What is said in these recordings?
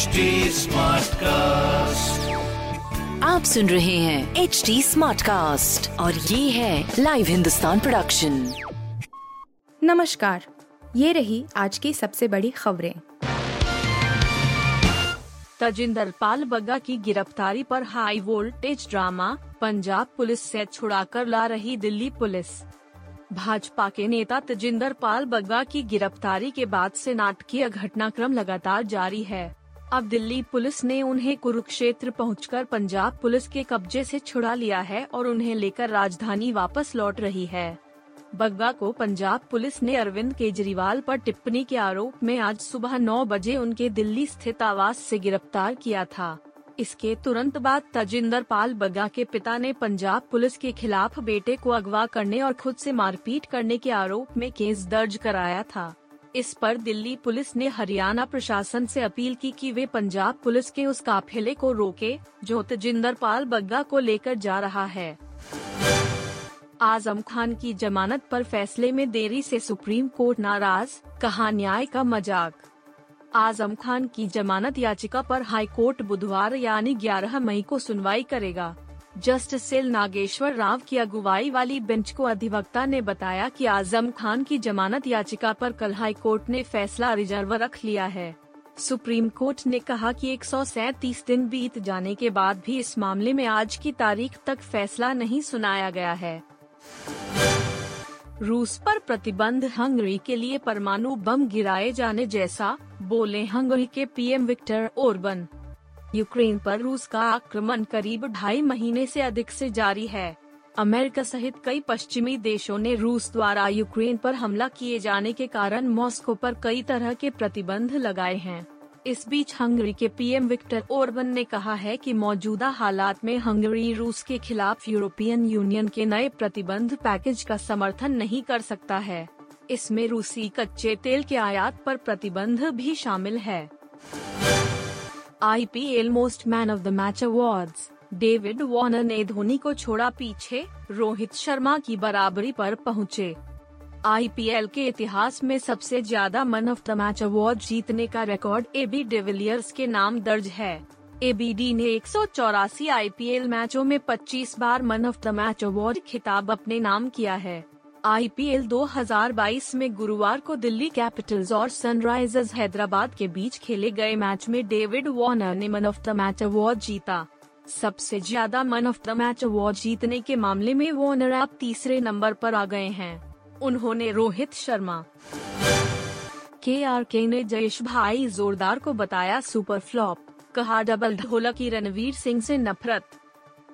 HD cast आप सुन रहे हैं एच डी स्मार्ट कास्ट और ये है लाइव हिंदुस्तान प्रोडक्शन नमस्कार ये रही आज की सबसे बड़ी खबरें। तजिंदर पाल बग्गा की गिरफ्तारी पर high voltage drama Punjab police से छुड़ाकर ला रही दिल्ली पुलिस। भाजपा के नेता तजिंदर पाल बग्गा की गिरफ्तारी के बाद से नाटकीय घटनाक्रम लगातार जारी है। अब दिल्ली पुलिस ने उन्हें कुरुक्षेत्र पहुंचकर पंजाब पुलिस के कब्जे से छुड़ा लिया है और उन्हें लेकर राजधानी वापस लौट रही है। बग्गा को पंजाब पुलिस ने अरविंद केजरीवाल पर टिप्पणी के आरोप में आज सुबह 9 बजे उनके दिल्ली स्थित आवास से गिरफ़्तार किया था। इसके तुरंत बाद तजिंदर पाल बग्गा के पिता ने पंजाब पुलिस के खिलाफ बेटे को अगवा करने और खुद से मारपीट करने के आरोप में केस दर्ज कराया था। इस पर दिल्ली पुलिस ने हरियाणा प्रशासन से अपील की कि वे पंजाब पुलिस के उस काफिले को रोके, जो तजिंदर पाल बग्गा को लेकर जा रहा है। आज़म खान की जमानत पर फैसले में देरी से सुप्रीम कोर्ट नाराज़, कहा न्याय का मज़ाक। आज़म खान की जमानत याचिका पर हाई कोर्ट बुधवार यानी 11 मई को सुनवाई करेगा। जस्टिस एल नागेश्वर राव की अगुवाई वाली बेंच को अधिवक्ता ने बताया कि आज़म खान की जमानत याचिका पर कल हाई कोर्ट ने फैसला रिज़र्व रख लिया है। सुप्रीम कोर्ट ने कहा कि एक दिन बीत जाने के बाद भी इस मामले में आज की तारीख तक फैसला नहीं सुनाया गया है। रूस पर प्रतिबंध हंगरी के लिए परमाणु बम गिराए जाने जैसा, बोले हंगरी के पीएम विक्टर ओरबन। यूक्रेन पर रूस का आक्रमण करीब ढाई महीने से अधिक से जारी है। अमेरिका सहित कई पश्चिमी देशों ने रूस द्वारा यूक्रेन पर हमला किए जाने के कारण मॉस्को पर कई तरह के प्रतिबंध लगाए हैं। इस बीच हंगरी के पीएम विक्टर ओरबन ने कहा है कि मौजूदा हालात में हंगरी रूस के खिलाफ यूरोपियन यूनियन के नए प्रतिबंध पैकेज का समर्थन नहीं कर सकता है। इसमें रूसी कच्चे तेल के आयात पर प्रतिबंध भी शामिल है। IPL most man of the match awards David Warner ने धोनी को छोड़ा पीछे, रोहित शर्मा की बराबरी पर पहुँचे। आईपीएल के इतिहास में सबसे ज़्यादा मन ऑफ़ द मैच अवार्ड जीतने का रिकॉर्ड एबी डिविलियर्स के नाम दर्ज है। एबीडी ने एक सौ आईपीएल मैचों में 25 बार मन ऑफ़ द मैच अवार्ड खिताब अपने नाम किया है। आईपीएल 2022 में गुरुवार को दिल्ली कैपिटल्स और सनराइजर्स हैदराबाद के बीच खेले गए मैच में डेविड वार्नर ने मन ऑफ़ द मैच अवार्ड जीता। सबसे ज़्यादा मन ऑफ़ द मैच अवार्ड जीतने के मामले में वार्नर अब तीसरे नंबर पर आ गए हैं। उन्होंने रोहित शर्मा, के आर के ने जयेश भाई जोरदार को बताया सुपर फ्लॉप, कहा डबल ढोलक की रणवीर सिंह से नफरत।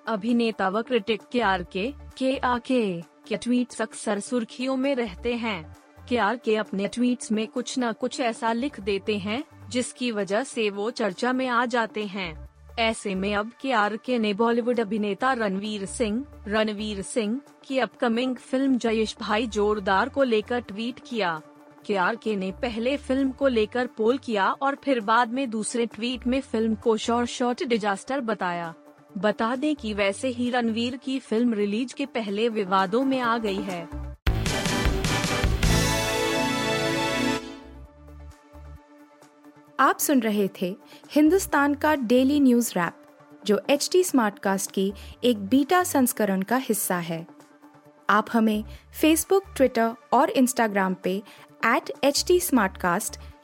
अभिनेता व क्रिटिक के आर के के आर के। के ट्वीट अक्सर सुर्खियों में रहते हैं। के आर के अपने ट्वीट्स में कुछ न कुछ ऐसा लिख देते हैं, जिसकी वजह से वो चर्चा में आ जाते हैं। ऐसे में अब के आर के ने बॉलीवुड अभिनेता रणवीर सिंह रणवीर सिंह की अपकमिंग फ़िल्म जयेश भाई जोरदार को लेकर ट्वीट किया। के आर के ने पहले फ़िल्म को लेकर पोल किया और फिर बाद में दूसरे ट्वीट में फ़िल्म को शॉर्ट शॉर्ट डिजास्टर बताया। बता दें कि वैसे ही रणवीर की फ़िल्म रिलीज़ के पहले विवादों में आ गई है। आप सुन रहे थे हिंदुस्तान का डेली न्यूज़ रैप, जो एच टी स्मार्टकास्ट की एक बीटा संस्करण का हिस्सा है। आप हमें फेसबुक ट्विटर और इंस्टाग्राम पे एट एच टी